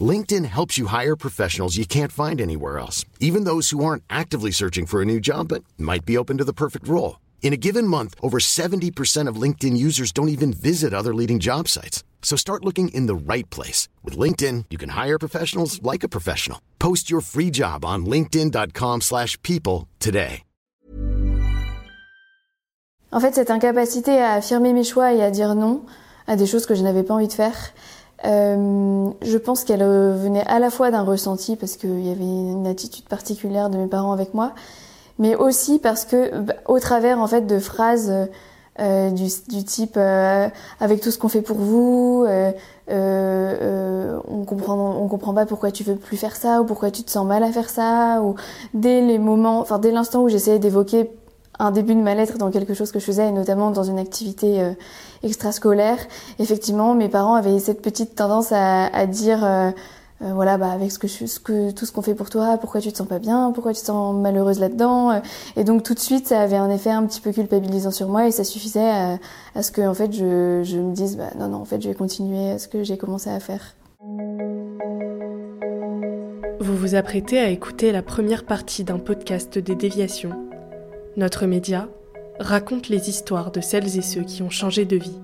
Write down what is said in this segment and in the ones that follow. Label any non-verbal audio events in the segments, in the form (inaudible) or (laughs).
LinkedIn helps you hire professionals you can't find anywhere else, even those who aren't actively searching for a new job but might be open to the perfect role. In a given month, over 70% of LinkedIn users don't even visit other leading job sites. So start looking in the right place. With LinkedIn, you can hire professionals like a professional. Post your free job on linkedin.com slash people today. En fait, cette incapacité à affirmer mes choix et à dire non à des choses que je n'avais pas envie de faire, euh, je pense qu'elle venait à la fois d'un ressenti parce qu'il y avait une attitude particulière de mes parents avec moi, mais aussi parce que bah, au travers en fait de phrases euh, du, du, type euh, avec tout ce qu'on fait pour vous, euh, euh, on comprend on comprend pas pourquoi tu veux plus faire ça ou pourquoi tu te sens mal à faire ça ou dès les moments, enfin dès l'instant où j'essayais d'évoquer un début de mal-être dans quelque chose que je faisais, et notamment dans une activité euh, extrascolaire. Effectivement, mes parents avaient cette petite tendance à, dire, euh, euh, voilà, bah avec ce que, je, ce que tout ce qu'on fait pour toi, pourquoi tu te sens pas bien, pourquoi tu te sens malheureuse là-dedans. Et donc tout de suite, ça avait un effet un petit peu culpabilisant sur moi, et ça suffisait à, ce que en fait je, je me dise, bah non non, en fait je vais continuer à ce que j'ai commencé à faire. Vous vous apprêtez à écouter la première partie d'un podcast des déviations notre média raconte les histoires de celles et ceux qui ont changé de vie.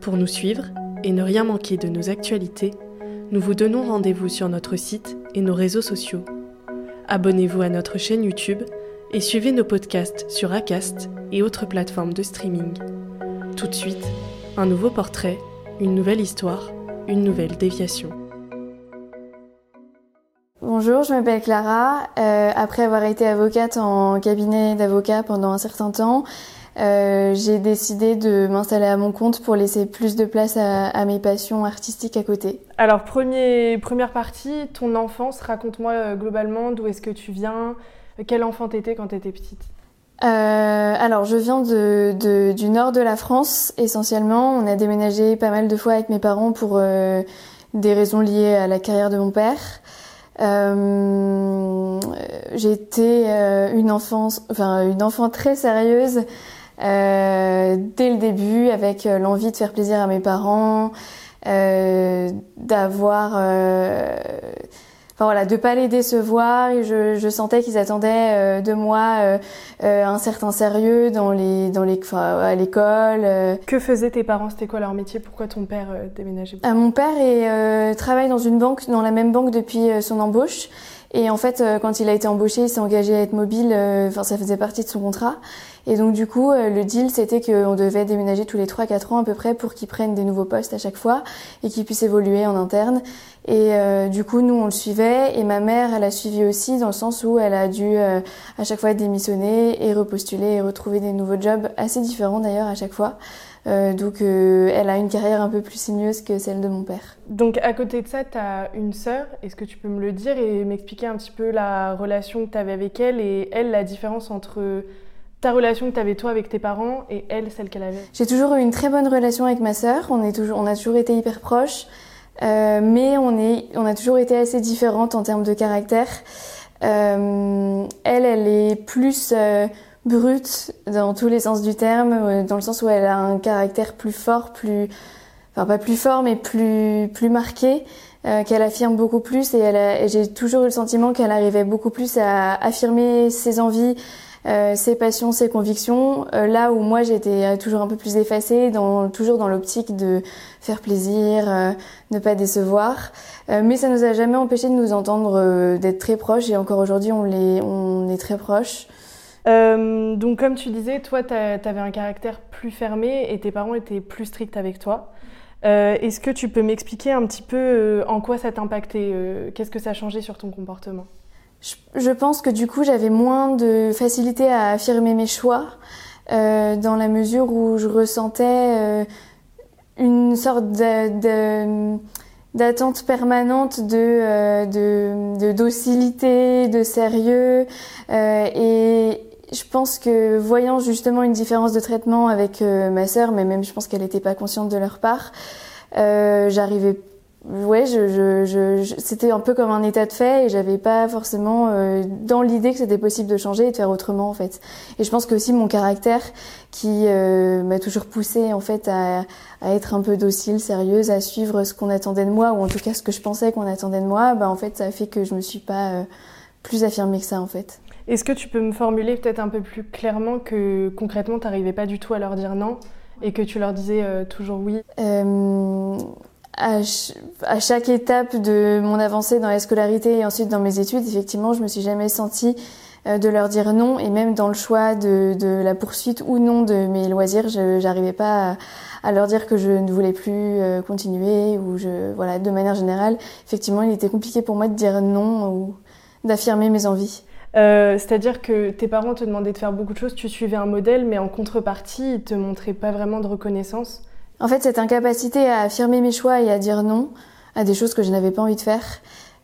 Pour nous suivre et ne rien manquer de nos actualités, nous vous donnons rendez-vous sur notre site et nos réseaux sociaux. Abonnez-vous à notre chaîne YouTube et suivez nos podcasts sur Acast et autres plateformes de streaming. Tout de suite, un nouveau portrait, une nouvelle histoire, une nouvelle déviation. Bonjour, je m'appelle Clara. Euh, après avoir été avocate en cabinet d'avocat pendant un certain temps, euh, j'ai décidé de m'installer à mon compte pour laisser plus de place à, à mes passions artistiques à côté. Alors, premier, première partie, ton enfance, raconte-moi euh, globalement d'où est-ce que tu viens, quel enfant t'étais quand t'étais petite? Alors, je viens de, de, du nord de la France, essentiellement. On a déménagé pas mal de fois avec mes parents pour des raisons liées à la carrière de mon père. Euh, J'étais euh, une enfance, enfin une enfant très sérieuse euh, dès le début, avec euh, l'envie de faire plaisir à mes parents, d'avoir, enfin voilà, de pas les décevoir. Et je, je sentais qu'ils attendaient de moi un certain sérieux dans les, dans les, enfin, à l'école. Que faisaient tes parents? C'était quoi leur métier? Pourquoi ton père déménageait? Mon père est, travaille dans une banque, dans la même banque depuis son embauche. Et en fait, quand il a été embauché, il s'est engagé à être mobile. Enfin, ça faisait partie de son contrat. Et donc du coup, le deal, c'était qu'on devait déménager tous les 3-4 ans à peu près pour qu'il prenne des nouveaux postes à chaque fois et qu'il puisse évoluer en interne. Et euh, du coup, nous, on le suivait. Et ma mère, elle a suivi aussi dans le sens où elle a dû euh, à chaque fois démissionner et repostuler et retrouver des nouveaux jobs assez différents d'ailleurs à chaque fois. Euh, donc elle a une carrière un peu plus sinueuse que celle de mon père. Donc à côté de ça, tu as une sœur. Est-ce que tu peux me le dire et m'expliquer un petit peu la relation que tu avais avec elle et elle, la différence entre ta relation que tu avais toi avec tes parents et elle, celle qu'elle avait? J'ai toujours eu une très bonne relation avec ma sœur. On, est toujours, on a toujours été hyper proches. Euh, mais on, est, on a toujours été assez différentes en termes de caractère. Euh, elle, elle est plus euh, brute dans tous les sens du terme, euh, dans le sens où elle a un caractère plus fort, plus, enfin pas plus fort, mais plus plus marqué, euh, qu'elle affirme beaucoup plus. Et, elle et j'ai toujours eu le sentiment qu'elle arrivait beaucoup plus à affirmer ses envies, euh, ses passions, ses convictions. Euh, là où moi j'étais toujours un peu plus effacée, dans, toujours dans l'optique de faire plaisir, euh, ne pas décevoir. mais ça nous a jamais empêché de nous entendre, d'être très proches et encore aujourd'hui on, les, on est très proches. Donc comme tu disais, toi tu avais un caractère plus fermé et tes parents étaient plus stricts avec toi. Est-ce que tu peux m'expliquer un petit peu en quoi ça t'impactait Qu'est-ce que ça a changé sur ton comportement? Je pense que du coup j'avais moins de facilité à affirmer mes choix euh, dans la mesure où je ressentais euh, une sorte d'attente permanente de, euh, docilité, de sérieux euh, et je pense que voyant justement une différence de traitement avec ma sœur, mais même je pense qu'elle n'était pas consciente de leur part, j'arrivais ouais, je, je, c'était un peu comme un état de fait et j'avais pas forcément euh, dans l'idée que c'était possible de changer et de faire autrement en fait. Et je pense que aussi mon caractère qui euh, m'a toujours poussé en fait à, être un peu docile, sérieuse, à suivre ce qu'on attendait de moi ou en tout cas ce que je pensais qu'on attendait de moi, bah en fait ça fait que je me suis pas euh, plus affirmée que ça en fait. Est-ce que tu peux me formuler peut-être un peu plus clairement que concrètement tu n'arrivais pas du tout à leur dire non et que tu leur disais toujours oui? À, à, chaque étape de mon avancée dans la scolarité et ensuite dans mes études, effectivement, je me suis jamais sentie euh, de leur dire non. Et même dans le choix de, de la poursuite ou non de mes loisirs, je n'arrivais pas à, à, leur dire que je ne voulais plus euh, continuer ou je voilà. De manière générale, effectivement, il était compliqué pour moi de dire non ou d'affirmer mes envies. Euh, C'est-à-dire que tes parents te demandaient de faire beaucoup de choses, tu suivais un modèle, mais en contrepartie, ils te montraient pas vraiment de reconnaissance. En fait, cette incapacité à affirmer mes choix et à dire non à des choses que je n'avais pas envie de faire,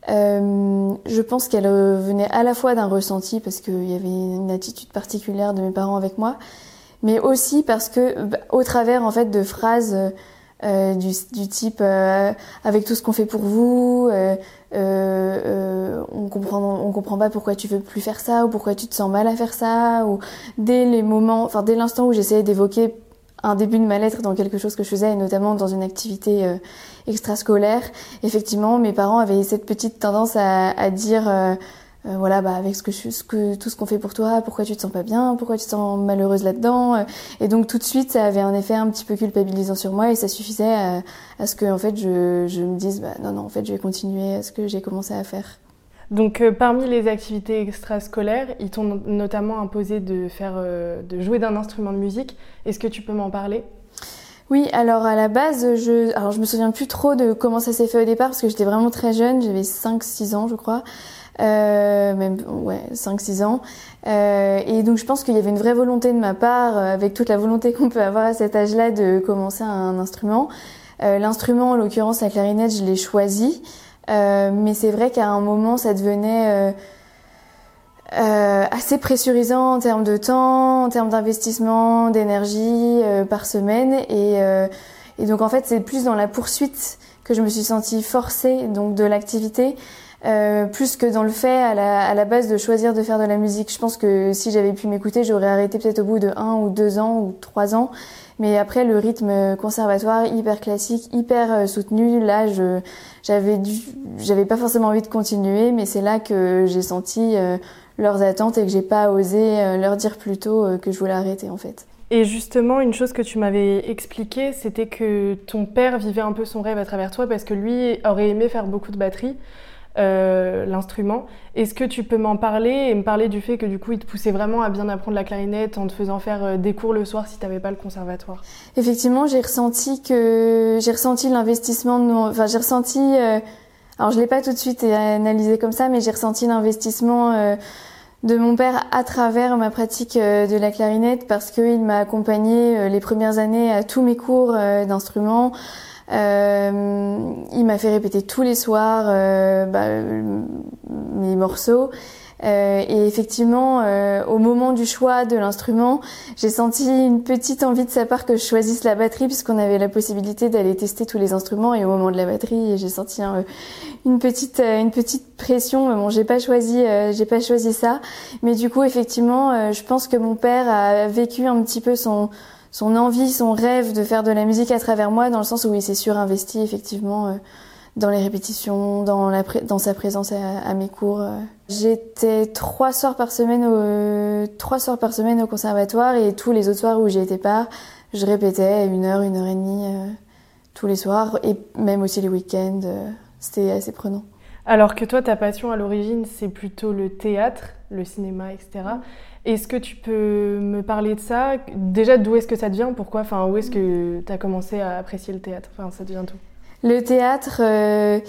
euh, je pense qu'elle venait à la fois d'un ressenti parce qu'il y avait une attitude particulière de mes parents avec moi, mais aussi parce que bah, au travers en fait de phrases euh, du, type avec tout ce qu'on fait pour vous, euh, euh, on comprend on comprend pas pourquoi tu veux plus faire ça ou pourquoi tu te sens mal à faire ça ou dès les moments, enfin dès l'instant où j'essayais d'évoquer un début de mal-être dans quelque chose que je faisais, et notamment dans une activité euh, extrascolaire. Effectivement, mes parents avaient cette petite tendance à, à dire, euh, euh, voilà, bah avec ce que, je, ce que tout ce qu'on fait pour toi, pourquoi tu te sens pas bien, pourquoi tu te sens malheureuse là-dedans. Et donc tout de suite, ça avait un effet un petit peu culpabilisant sur moi, et ça suffisait à, à ce que en fait je, je me dise, bah non non, en fait je vais continuer à ce que j'ai commencé à faire. Donc euh, parmi les activités extrascolaires, ils t'ont notamment imposé de faire, euh, de jouer d'un instrument de musique. Est-ce que tu peux m'en parler? Oui, alors à la base, je, alors je me souviens plus trop de comment ça s'est fait au départ parce que j'étais vraiment très jeune, j'avais 5-6 ans je crois, euh, même ouais 5-6 ans, euh, et donc je pense qu'il y avait une vraie volonté de ma part, euh, avec toute la volonté qu'on peut avoir à cet âge-là, de commencer un instrument. L'instrument, en l'occurrence la clarinette, je l'ai choisi. Euh, mais c'est vrai qu'à un moment, ça devenait euh, euh, assez pressurisant en termes de temps, en termes d'investissement, d'énergie par semaine. Et, et, donc en fait, c'est plus dans la poursuite que je me suis sentie forcée donc de l'activité. Euh, plus que dans le fait à la, à la, base de choisir de faire de la musique. Je pense que si j'avais pu m'écouter, j'aurais arrêté peut-être au bout de un ou deux ans ou trois ans. Mais après, le rythme conservatoire, hyper classique, hyper euh, soutenu, là, je, j'avais dû, j'avais pas forcément envie de continuer, mais c'est là que j'ai senti euh, leurs attentes et que j'ai pas osé euh, leur dire plus tôt que je voulais arrêter, en fait. Et justement, une chose que tu m'avais expliqué, c'était que ton père vivait un peu son rêve à travers toi parce que lui aurait aimé faire beaucoup de batterie. Euh, l'instrument. Est-ce que tu peux m'en parler et me parler du fait que du coup il te poussait vraiment à bien apprendre la clarinette en te faisant faire euh, des cours le soir si tu n'avais pas le conservatoire? Effectivement, j'ai ressenti que j'ai ressenti l'investissement de mon... enfin j'ai ressenti euh... alors je l'ai pas tout de suite analysé comme ça mais j'ai ressenti l'investissement euh, de mon père à travers ma pratique de la clarinette parce qu'il m'a accompagné les premières années à tous mes cours d'instruments euh, il m'a fait répéter tous les soirs euh, bah, mes morceaux. Euh, et effectivement, euh, au moment du choix de l'instrument, j'ai senti une petite envie de sa part que je choisisse la batterie puisqu'on avait la possibilité d'aller tester tous les instruments. Et au moment de la batterie, j'ai senti une petite une petite pression. Bon, j'ai pas choisi j'ai pas choisi ça, mais du coup, effectivement, je pense que mon père a vécu un petit peu son son envie, son rêve de faire de la musique à travers moi, dans le sens où il s'est surinvesti effectivement euh, dans les répétitions, dans, la dans sa présence à, mes cours. Euh. J'étais trois soirs par semaine au trois soirs par semaine au conservatoire et tous les autres soirs où j'y étais pas, je répétais une heure, une heure et demie euh, tous les soirs et même aussi les week-ends. C'était assez prenant. Alors que toi, ta passion à l'origine, c'est plutôt le théâtre, le cinéma, etc. Est-ce que tu peux me parler de ça? Déjà, d'où est-ce que ça devient? Pourquoi? Enfin, où est-ce que tu as commencé à apprécier le théâtre? Enfin, ça devient tout. Le théâtre, euh,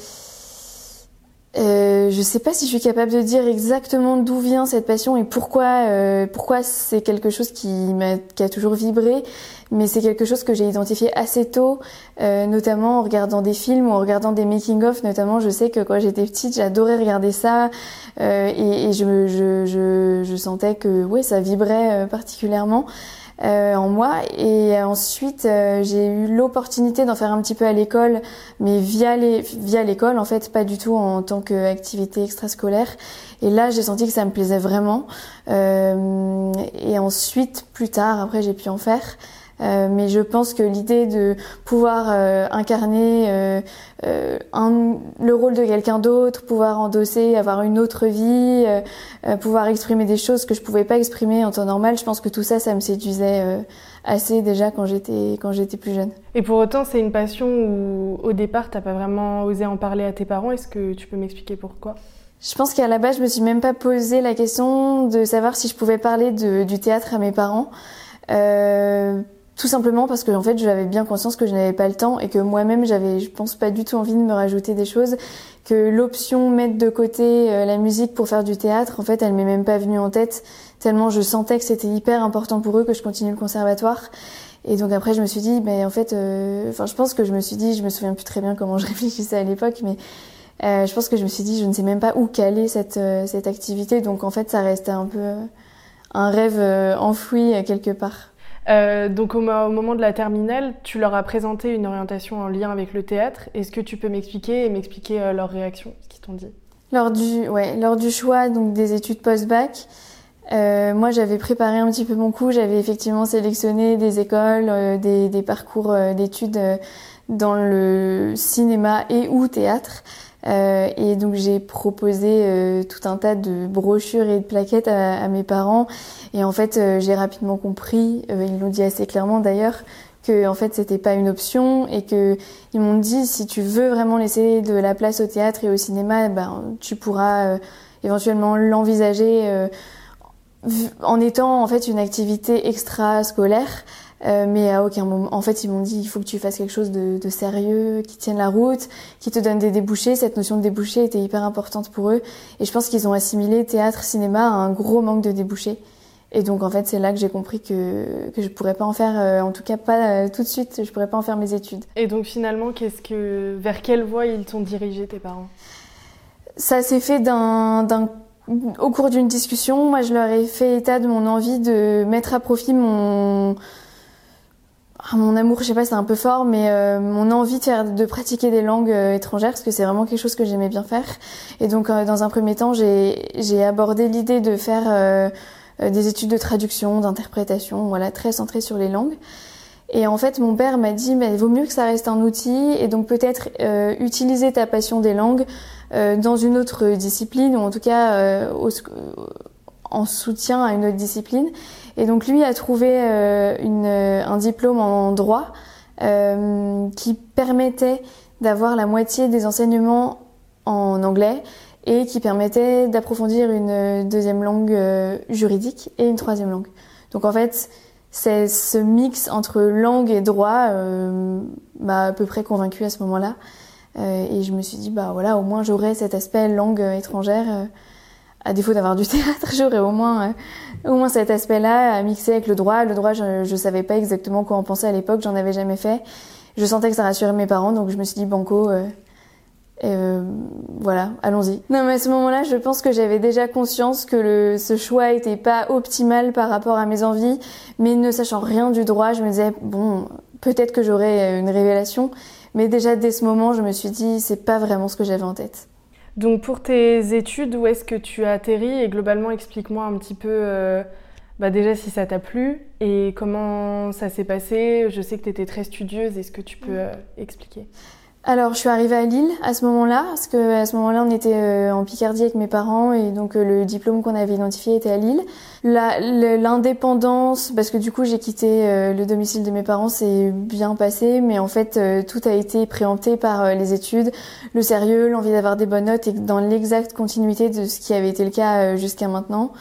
euh, je sais pas si je suis capable de dire exactement d'où vient cette passion et pourquoi euh, pourquoi c'est quelque chose qui m'a qui a toujours vibré, mais c'est quelque chose que j'ai identifié assez tôt, euh, notamment en regardant des films ou en regardant des making of. Notamment, je sais que quand j'étais petite, j'adorais regarder ça euh, et, et je, je, je, je sentais que ouais ça vibrait particulièrement. Euh, en moi. Et ensuite, euh, j'ai eu l'opportunité d'en faire un petit peu à l'école, mais via les via l'école en fait, pas du tout en tant qu'activité extrascolaire. Et là, j'ai senti que ça me plaisait vraiment. Euh, et ensuite, plus tard, après, j'ai pu en faire. Euh, mais je pense que l'idée de pouvoir euh, incarner euh, un, le rôle de quelqu'un d'autre, pouvoir endosser, avoir une autre vie, pouvoir exprimer des choses que je pouvais pas exprimer en temps normal, je pense que tout ça, ça me séduisait assez déjà quand j'étais quand j'étais plus jeune. Et pour autant, c'est une passion où au départ, t'as pas vraiment osé en parler à tes parents. Est-ce que tu peux m'expliquer pourquoi? Je pense qu'à la base, je me suis même pas posé la question de savoir si je pouvais parler de, du théâtre à mes parents. Euh, tout simplement parce que en fait j'avais bien conscience que je n'avais pas le temps et que moi-même j'avais je pense pas du tout envie de me rajouter des choses que l'option mettre de côté euh, la musique pour faire du théâtre en fait elle m'est même pas venue en tête tellement je sentais que c'était hyper important pour eux que je continue le conservatoire. Et donc après je me suis dit mais en fait euh, enfin je pense que je me suis dit je me souviens plus très bien comment je (laughs) réfléchissais à l'époque mais euh, je pense que je me suis dit je ne sais même pas où caler cette euh, cette activité. Donc en fait ça restait un peu un rêve enfoui quelque part euh, donc au, moment de la terminale, tu leur as présenté une orientation en lien avec le théâtre. Est-ce que tu peux m'expliquer et m'expliquer euh, leur réaction, ce qu'ils t'ont dit? Lors du, ouais, lors du choix donc des études post-bac, euh, moi j'avais préparé un petit peu mon coup. J'avais effectivement sélectionné des écoles, euh, des, des, parcours d'études dans le cinéma et ou théâtre. Euh, et donc j'ai proposé euh, tout un tas de brochures et de plaquettes à, à mes parents. Et en fait, euh, j'ai rapidement compris, euh, ils l'ont dit assez clairement d'ailleurs, que en fait c'était pas une option et que ils m'ont dit si tu veux vraiment laisser de la place au théâtre et au cinéma, ben tu pourras euh, éventuellement l'envisager en étant en fait une activité extra-scolaire. Euh, mais à aucun moment, en fait, ils m'ont dit il faut que tu fasses quelque chose de, de, sérieux, qui tienne la route, qui te donne des débouchés. Cette notion de débouchés était hyper importante pour eux, et je pense qu'ils ont assimilé théâtre, cinéma à un gros manque de débouchés. Et donc en fait, c'est là que j'ai compris que que je pourrais pas en faire, euh, en tout cas pas euh, tout de suite, je pourrais pas en faire mes études. Et donc finalement, qu'est-ce que, vers quelle voie ils t'ont dirigé tes parents? Ça s'est fait d'un au cours d'une discussion, moi je leur ai fait état de mon envie de mettre à profit mon ah, mon amour, je sais pas, c'est un peu fort, mais euh, mon envie de faire, de pratiquer des langues euh, étrangères, parce que c'est vraiment quelque chose que j'aimais bien faire. Et donc, euh, dans un premier temps, j'ai abordé l'idée de faire des études de traduction, d'interprétation, voilà, très centrées sur les langues. Et en fait, mon père m'a dit, mais il vaut mieux que ça reste un outil, et donc peut-être utiliser ta passion des langues dans une autre discipline, ou en tout cas au, en soutien à une autre discipline. Et donc lui a trouvé euh, une, un diplôme en droit euh, qui permettait d'avoir la moitié des enseignements en anglais et qui permettait d'approfondir une deuxième langue euh, juridique et une troisième langue. Donc en fait, c'est ce mix entre langue et droit euh, m'a à peu près convaincue à ce moment-là. Euh, et je me suis dit, bah voilà, au moins j'aurais cet aspect langue étrangère à défaut d'avoir du (laughs) théâtre, j'aurais au moins, euh, au moins cet aspect-là à mixer avec le droit. Le droit, je, je savais pas exactement quoi en penser à l'époque, j'en avais jamais fait. Je sentais que ça rassurait mes parents, donc je me suis dit banco. Euh, euh, voilà, allons-y. Non, mais à ce moment-là, je pense que j'avais déjà conscience que le, ce choix était pas optimal par rapport à mes envies, mais ne sachant rien du droit, je me disais bon, peut-être que j'aurais une révélation, mais déjà dès ce moment, je me suis dit c'est pas vraiment ce que j'avais en tête. Donc pour tes études, où est-ce que tu as atterri? Et globalement, explique-moi un petit peu euh, bah déjà si ça t'a plu et comment ça s'est passé. Je sais que tu étais très studieuse, est-ce que tu peux euh, expliquer? Alors, je suis arrivée à Lille à ce moment-là, parce que à ce moment-là, on était euh, en Picardie avec mes parents, et donc euh, le diplôme qu'on avait identifié était à Lille. L'indépendance, parce que du coup, j'ai quitté euh, le domicile de mes parents, c'est bien passé, mais en fait, tout a été préempté par les études, le sérieux, l'envie d'avoir des bonnes notes, et dans l'exacte continuité de ce qui avait été le cas jusqu'à maintenant.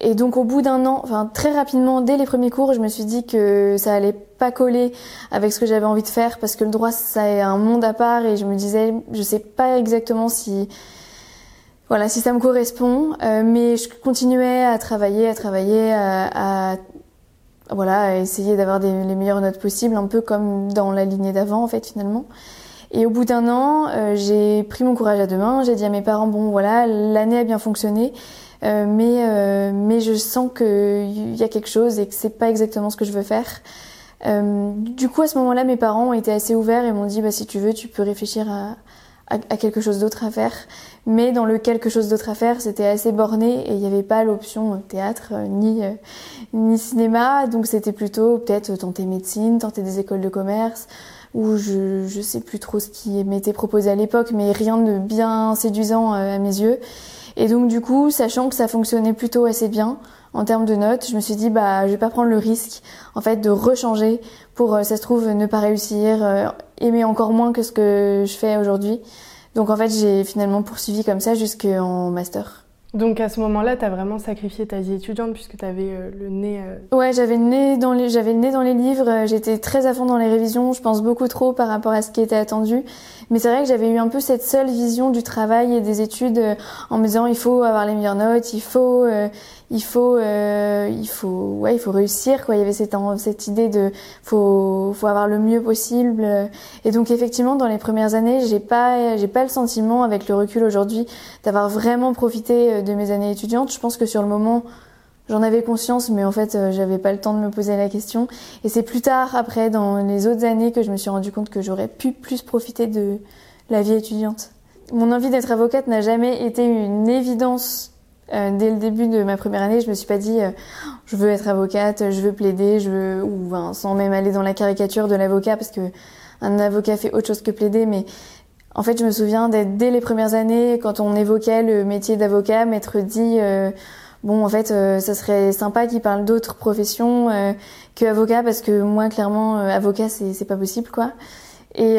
Et donc, au bout d'un an, enfin très rapidement, dès les premiers cours, je me suis dit que ça allait pas collé avec ce que j'avais envie de faire parce que le droit ça est un monde à part et je me disais je sais pas exactement si voilà si ça me correspond euh, mais je continuais à travailler à travailler à, voilà à essayer d'avoir les meilleures notes possibles un peu comme dans la lignée d'avant en fait finalement et au bout d'un an, euh, j'ai pris mon courage à deux mains. J'ai dit à mes parents bon voilà, l'année a bien fonctionné, euh, mais euh, mais je sens qu'il y a quelque chose et que c'est pas exactement ce que je veux faire. du coup, à ce moment-là, mes parents ont été assez ouverts et m'ont dit bah si tu veux, tu peux réfléchir à à, quelque chose d'autre à faire. Mais dans le quelque chose d'autre à faire, c'était assez borné et il n'y avait pas l'option théâtre ni ni cinéma, donc c'était plutôt peut-être tenter médecine, tenter des écoles de commerce où je je sais plus trop ce qui m'était proposé à l'époque, mais rien de bien séduisant euh, à mes yeux. Et donc du coup, sachant que ça fonctionnait plutôt assez bien en termes de notes, je me suis dit bah je vais pas prendre le risque en fait de rechanger pour euh, ça se trouve ne pas réussir, euh, aimer encore moins que ce que je fais aujourd'hui. Donc en fait, j'ai finalement poursuivi comme ça jusqu'en master. Donc à ce moment-là, tu as vraiment sacrifié ta vie étudiante puisque tu avais euh, le nez. Euh, ouais, j'avais le nez dans les j'avais le nez dans les livres, euh, j'étais très à fond dans les révisions, je pense beaucoup trop par rapport à ce qui était attendu. Mais c'est vrai que j'avais eu un peu cette seule vision du travail et des études en me disant il faut avoir les meilleures notes, il faut il faut il faut ouais, il faut réussir quoi, il y avait cette cette idée de faut faut avoir le mieux possible et donc effectivement dans les premières années, j'ai pas j'ai pas le sentiment avec le recul aujourd'hui d'avoir vraiment profité de mes années étudiantes. Je pense que sur le moment, j'en avais conscience, mais en fait, euh, j'avais pas le temps de me poser la question. Et c'est plus tard, après, dans les autres années, que je me suis rendu compte que j'aurais pu plus profiter de la vie étudiante. Mon envie d'être avocate n'a jamais été une évidence euh, dès le début de ma première année. Je me suis pas dit, euh, je veux être avocate, je veux plaider, je veux, ou sans même aller dans la caricature de l'avocat, parce que un avocat fait autre chose que plaider, mais en fait, je me souviens d'être dès les premières années, quand on évoquait le métier d'avocat, m'être dit bon, en fait, euh, ça serait sympa qu'il parle d'autres professions euh, que avocat, parce que moi, clairement, avocat, c'est pas possible, quoi. Et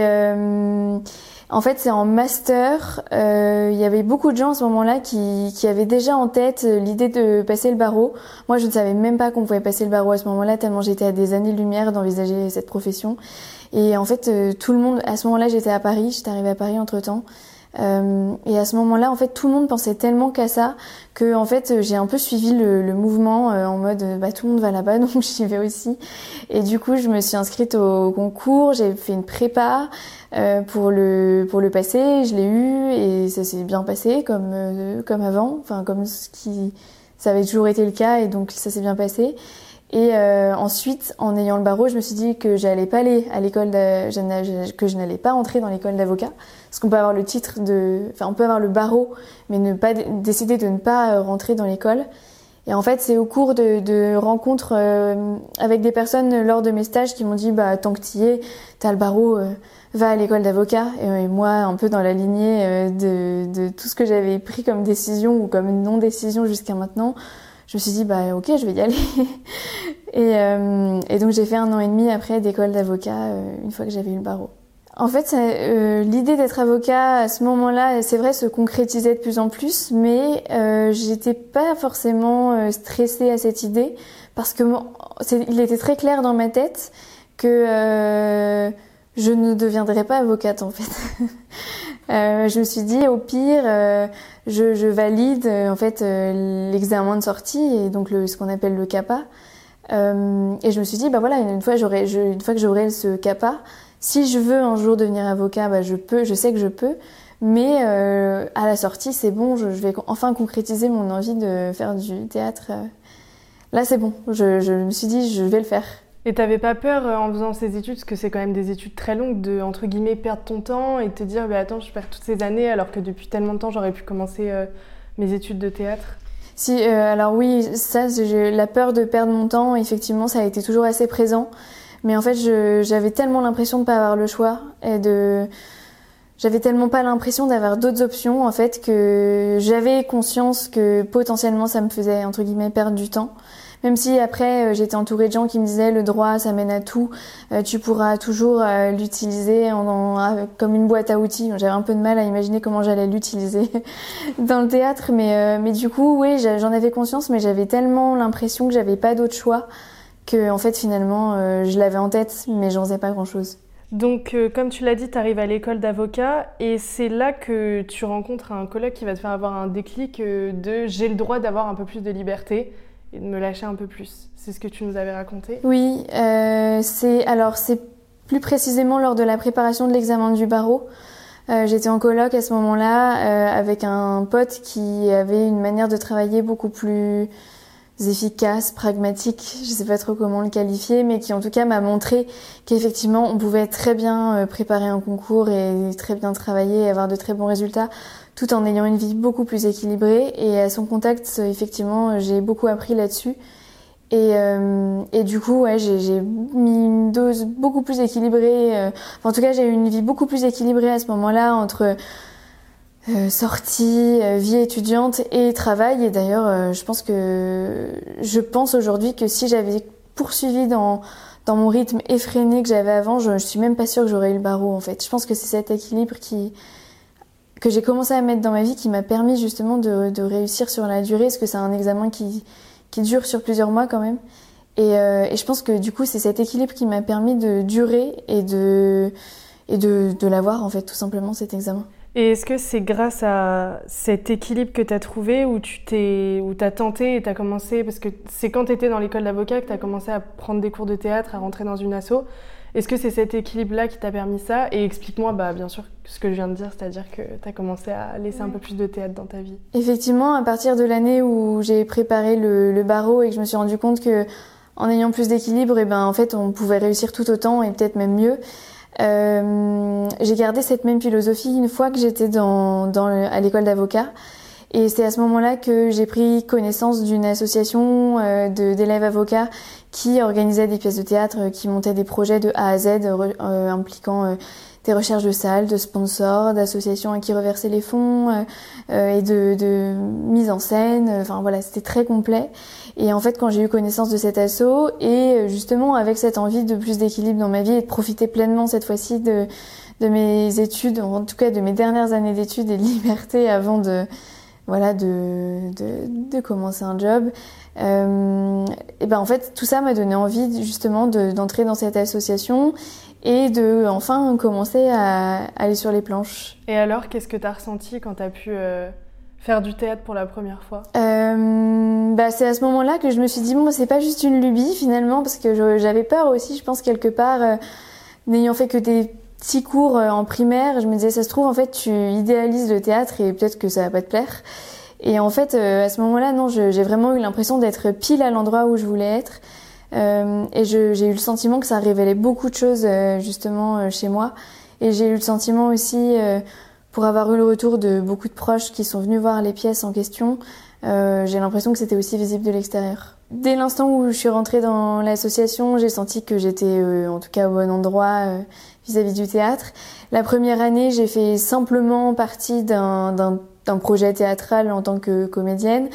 en fait, c'est en master. Il y avait beaucoup de gens à ce moment-là qui, qui avaient déjà en tête l'idée de passer le barreau. Moi, je ne savais même pas qu'on pouvait passer le barreau à ce moment-là, tellement j'étais à des années-lumière d'envisager cette profession. Et en fait, euh, tout le monde, à ce moment-là, j'étais à Paris, j'étais arrivée à Paris entre temps. Euh, et à ce moment-là, en fait, tout le monde pensait tellement qu'à ça que, en fait, j'ai un peu suivi le, le mouvement euh, en mode, bah, tout le monde va là-bas, (laughs) donc j'y vais aussi. Et du coup, je me suis inscrite au concours, j'ai fait une prépa euh, pour le pour le passer, je l'ai eu et ça s'est bien passé comme euh, comme avant, enfin comme ce qui ça avait toujours été le cas et donc ça s'est bien passé. Et euh, ensuite, en ayant le barreau, je me suis dit que j'allais pas aller à l'école, que je n'allais pas entrer dans l'école d'avocat, parce qu'on peut avoir le titre de, enfin, on peut avoir le barreau, mais ne pas décider de ne pas euh, rentrer dans l'école. Et en fait, c'est au cours de, rencontres euh, avec des personnes lors de mes stages qui m'ont dit, bah tant que tu y es, t'as le barreau, euh, va à l'école d'avocat. Et, moi, un peu dans la lignée de, tout ce que j'avais pris comme décision ou comme non décision jusqu'à maintenant je me suis dit bah ok je vais y aller (laughs) et, euh, et, donc j'ai fait un an et demi après d'école d'avocat euh, une fois que j'avais eu le barreau. En fait, euh, l'idée d'être avocat à ce moment-là, c'est vrai, se concrétisait de plus en plus, mais euh, j'étais pas forcément euh, stressée à cette idée parce que il était très clair dans ma tête que je ne deviendrais pas avocate en fait. (laughs) Euh, je me suis dit au pire, euh, je, valide euh, en fait l'examen de sortie et donc ce qu'on appelle le CAPA. et je me suis dit bah voilà une fois que j'aurai ce CAPA, si je veux un jour devenir avocat, bah je peux, je sais que je peux. Mais à la sortie, c'est bon, je, vais enfin concrétiser mon envie de faire du théâtre. Là, c'est bon. Je me suis dit, je vais le faire. Et t'avais pas peur euh, en faisant ces études, parce que c'est quand même des études très longues, de entre guillemets perdre ton temps et te dire bah, attends je perds toutes ces années alors que depuis tellement de temps j'aurais pu commencer euh, mes études de théâtre? Si euh, alors oui ça la peur de perdre mon temps effectivement ça a été toujours assez présent, mais en fait j'avais tellement l'impression de pas avoir le choix et de j'avais tellement pas l'impression d'avoir d'autres options en fait que j'avais conscience que potentiellement ça me faisait entre guillemets perdre du temps. Même si après euh, j'étais entourée de gens qui me disaient le droit ça mène à tout, euh, tu pourras toujours euh, l'utiliser comme une boîte à outils. J'avais un peu de mal à imaginer comment j'allais l'utiliser (laughs) dans le théâtre, mais mais du coup oui j'en avais conscience, mais j'avais tellement l'impression que j'avais pas d'autre choix que en fait finalement je l'avais en tête, mais j'en faisais pas grand-chose. Donc, comme tu l'as dit, tu arrives à l'école d'avocat et c'est là que tu rencontres un collègue qui va te faire avoir un déclic de j'ai le droit d'avoir un peu plus de liberté et de me lâcher un peu plus. C'est ce que tu nous avais raconté Oui, c'est alors c'est plus précisément lors de la préparation de l'examen du barreau. Euh, j'étais en coloc à ce moment-là euh, avec un pote qui avait une manière de travailler beaucoup plus efficace, pragmatique, je sais pas trop comment le qualifier, mais qui en tout cas m'a montré qu'effectivement on pouvait très bien euh, préparer un concours et très bien travailler et avoir de très bons résultats tout en ayant une vie beaucoup plus équilibrée. Et à son contact, effectivement, j'ai beaucoup appris là-dessus. Et, euh, et du coup, ouais, j'ai mis une dose beaucoup plus équilibrée. Euh, en tout cas, j'ai eu une vie beaucoup plus équilibrée à ce moment-là entre euh, sortie, euh, vie étudiante et travail. Et d'ailleurs, euh, je pense que je pense aujourd'hui que si j'avais poursuivi dans dans mon rythme effréné que j'avais avant, je, je suis même pas sûre que j'aurais eu le barreau en fait. Je pense que c'est cet équilibre qui que j'ai commencé à mettre dans ma vie qui m'a permis justement de, de réussir sur la durée, parce que c'est un examen qui qui dure sur plusieurs mois quand même. Et, euh, et je pense que du coup, c'est cet équilibre qui m'a permis de durer et de, et de, de l'avoir, en fait, tout simplement, cet examen. Et est-ce que c'est grâce à cet équilibre que tu as trouvé où tu t'es as tenté et tu as commencé parce que c'est quand tu étais dans l'école d'avocat que tu as commencé à prendre des cours de théâtre, à rentrer dans une asso. Est-ce que c'est cet équilibre-là qui t'a permis ça? Et explique-moi, bah, bien sûr, ce que je viens de dire, c'est-à-dire que tu as commencé à laisser un peu plus de théâtre dans ta vie. Effectivement, à partir de l'année où j'ai préparé le, le, barreau et que je me suis rendu compte que en ayant plus d'équilibre, et eh ben en fait, on pouvait réussir tout autant et peut-être même mieux. Euh, j'ai gardé cette même philosophie une fois que j'étais dans, dans à l'école d'avocat. Et c'est à ce moment-là que j'ai pris connaissance d'une association euh, d'élèves avocats qui organisait des pièces de théâtre, euh, qui montait des projets de A à Z impliquant des recherches de salles, de sponsors, d'associations à qui reverser les fonds et de, de, mise en scène. Enfin voilà, c'était très complet. Et en fait, quand j'ai eu connaissance de cet assaut et justement avec cette envie de plus d'équilibre dans ma vie et de profiter pleinement cette fois-ci de, de mes études, en tout cas de mes dernières années d'études et de (laughs) liberté avant de voilà de, de, de commencer un job. Euh, et ben en fait tout ça m'a donné envie justement d'entrer dans cette association et de enfin commencer à aller sur les planches. Et alors qu'est-ce que tu as ressenti quand tu as pu euh, faire du théâtre pour la première fois? Euh, bah, C'est à ce moment-là que je me suis dit bon c'est pas juste une lubie finalement parce que j'avais peur aussi je pense quelque part euh, n'ayant fait que des petits cours euh, en primaire, je me disais ça se trouve en fait tu idéalises le théâtre et peut-être que ça va pas te plaire. Et en fait euh, à ce moment-là non, j'ai vraiment eu l'impression d'être pile à l'endroit où je voulais être. Euh, et j'ai eu le sentiment que ça révélait beaucoup de choses euh, justement chez moi. Et j'ai eu le sentiment aussi, pour avoir eu le retour de beaucoup de proches qui sont venus voir les pièces en question, j'ai l'impression que c'était aussi visible de l'extérieur. Dès l'instant où je suis rentrée dans l'association, j'ai senti que j'étais en tout cas au bon endroit vis-à-vis du théâtre. La première année, j'ai fait simplement partie d'un projet théâtral en tant que comédienne.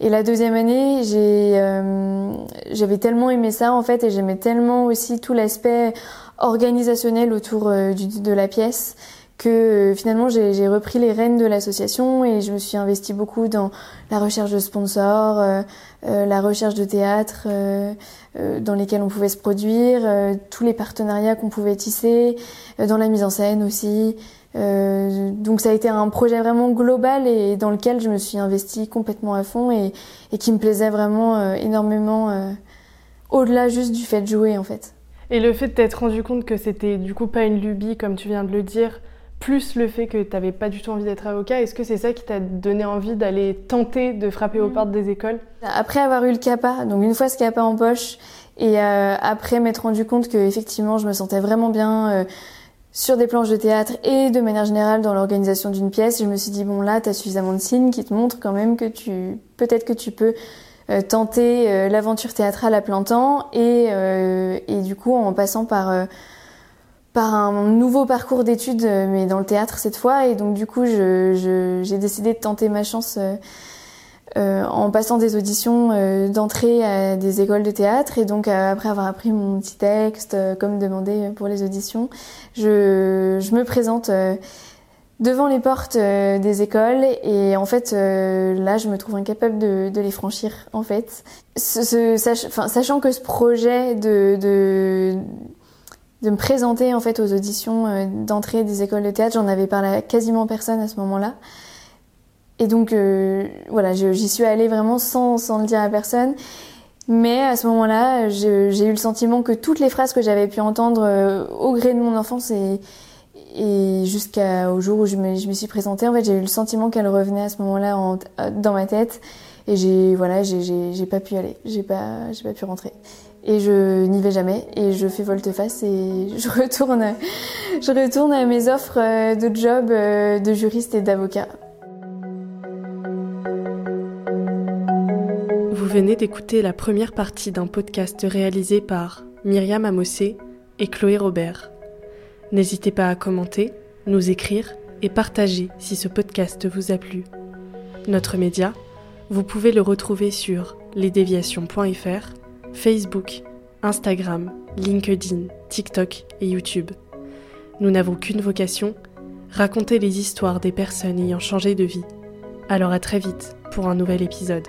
Et la deuxième année, j'ai, euh, j'avais tellement aimé ça en fait, et j'aimais tellement aussi tout l'aspect organisationnel autour euh, du, de la pièce que euh, finalement j'ai repris les rênes de l'association et je me suis investie beaucoup dans la recherche de sponsors, euh, la recherche de théâtre dans lesquels on pouvait se produire, tous les partenariats qu'on pouvait tisser, dans la mise en scène aussi. Donc ça a été un projet vraiment global et dans lequel je me suis investie complètement à fond et, et qui me plaisait vraiment énormément au-delà juste du fait de jouer en fait. Et le fait de t'être rendu compte que c'était du coup pas une lubie comme tu viens de le dire, plus le fait que tu n'avais pas du tout envie d'être avocat, est-ce que c'est ça qui t'a donné envie d'aller tenter de frapper aux mm. portes des écoles? Après avoir eu le CAPA, donc une fois ce CAPA en poche, et euh, après m'être rendu compte que effectivement je me sentais vraiment bien euh, sur des planches de théâtre et de manière générale dans l'organisation d'une pièce, je me suis dit bon là tu as suffisamment de signes qui te montrent quand même que tu peut-être que tu peux euh, tenter l'aventure théâtrale à plein temps et, et du coup en passant par par un nouveau parcours d'études, euh, mais dans le théâtre cette fois. Et donc du coup, j'ai je, décidé de tenter ma chance euh, euh, en passant des auditions euh, d'entrée à des écoles de théâtre. Et donc après avoir appris mon petit texte, comme demandé pour les auditions, je, me présente devant les portes euh, des écoles et en fait euh, là je me trouve incapable de, les franchir en fait sachant que ce projet de, de me présenter en fait aux auditions euh, d'entrée des écoles de théâtre j'en avais parlé à quasiment personne à ce moment-là et donc euh, voilà j'y suis allée vraiment sans, sans le dire à personne mais à ce moment-là j'ai eu le sentiment que toutes les phrases que j'avais pu entendre euh, au gré de mon enfance et et jusqu'au jour où je me, je me, suis présentée, en fait, j'ai eu le sentiment qu'elle revenait à ce moment-là dans ma tête. Et j'ai, voilà, j'ai pas pu aller. J'ai pas, j'ai pas pu rentrer. Et je n'y vais jamais. Et je fais volte-face et (laughs) je retourne, je retourne à mes offres euh, de job euh, de juriste et d'avocat. Venez d'écouter la première partie d'un podcast réalisé par Myriam Amossé et Chloé Robert. N'hésitez pas à commenter, nous écrire et partager si ce podcast vous a plu. Notre média, vous pouvez le retrouver sur lesdéviations.fr, Facebook, Instagram, LinkedIn, TikTok et YouTube. Nous n'avons qu'une vocation, raconter les histoires des personnes ayant changé de vie. Alors à très vite pour un nouvel épisode.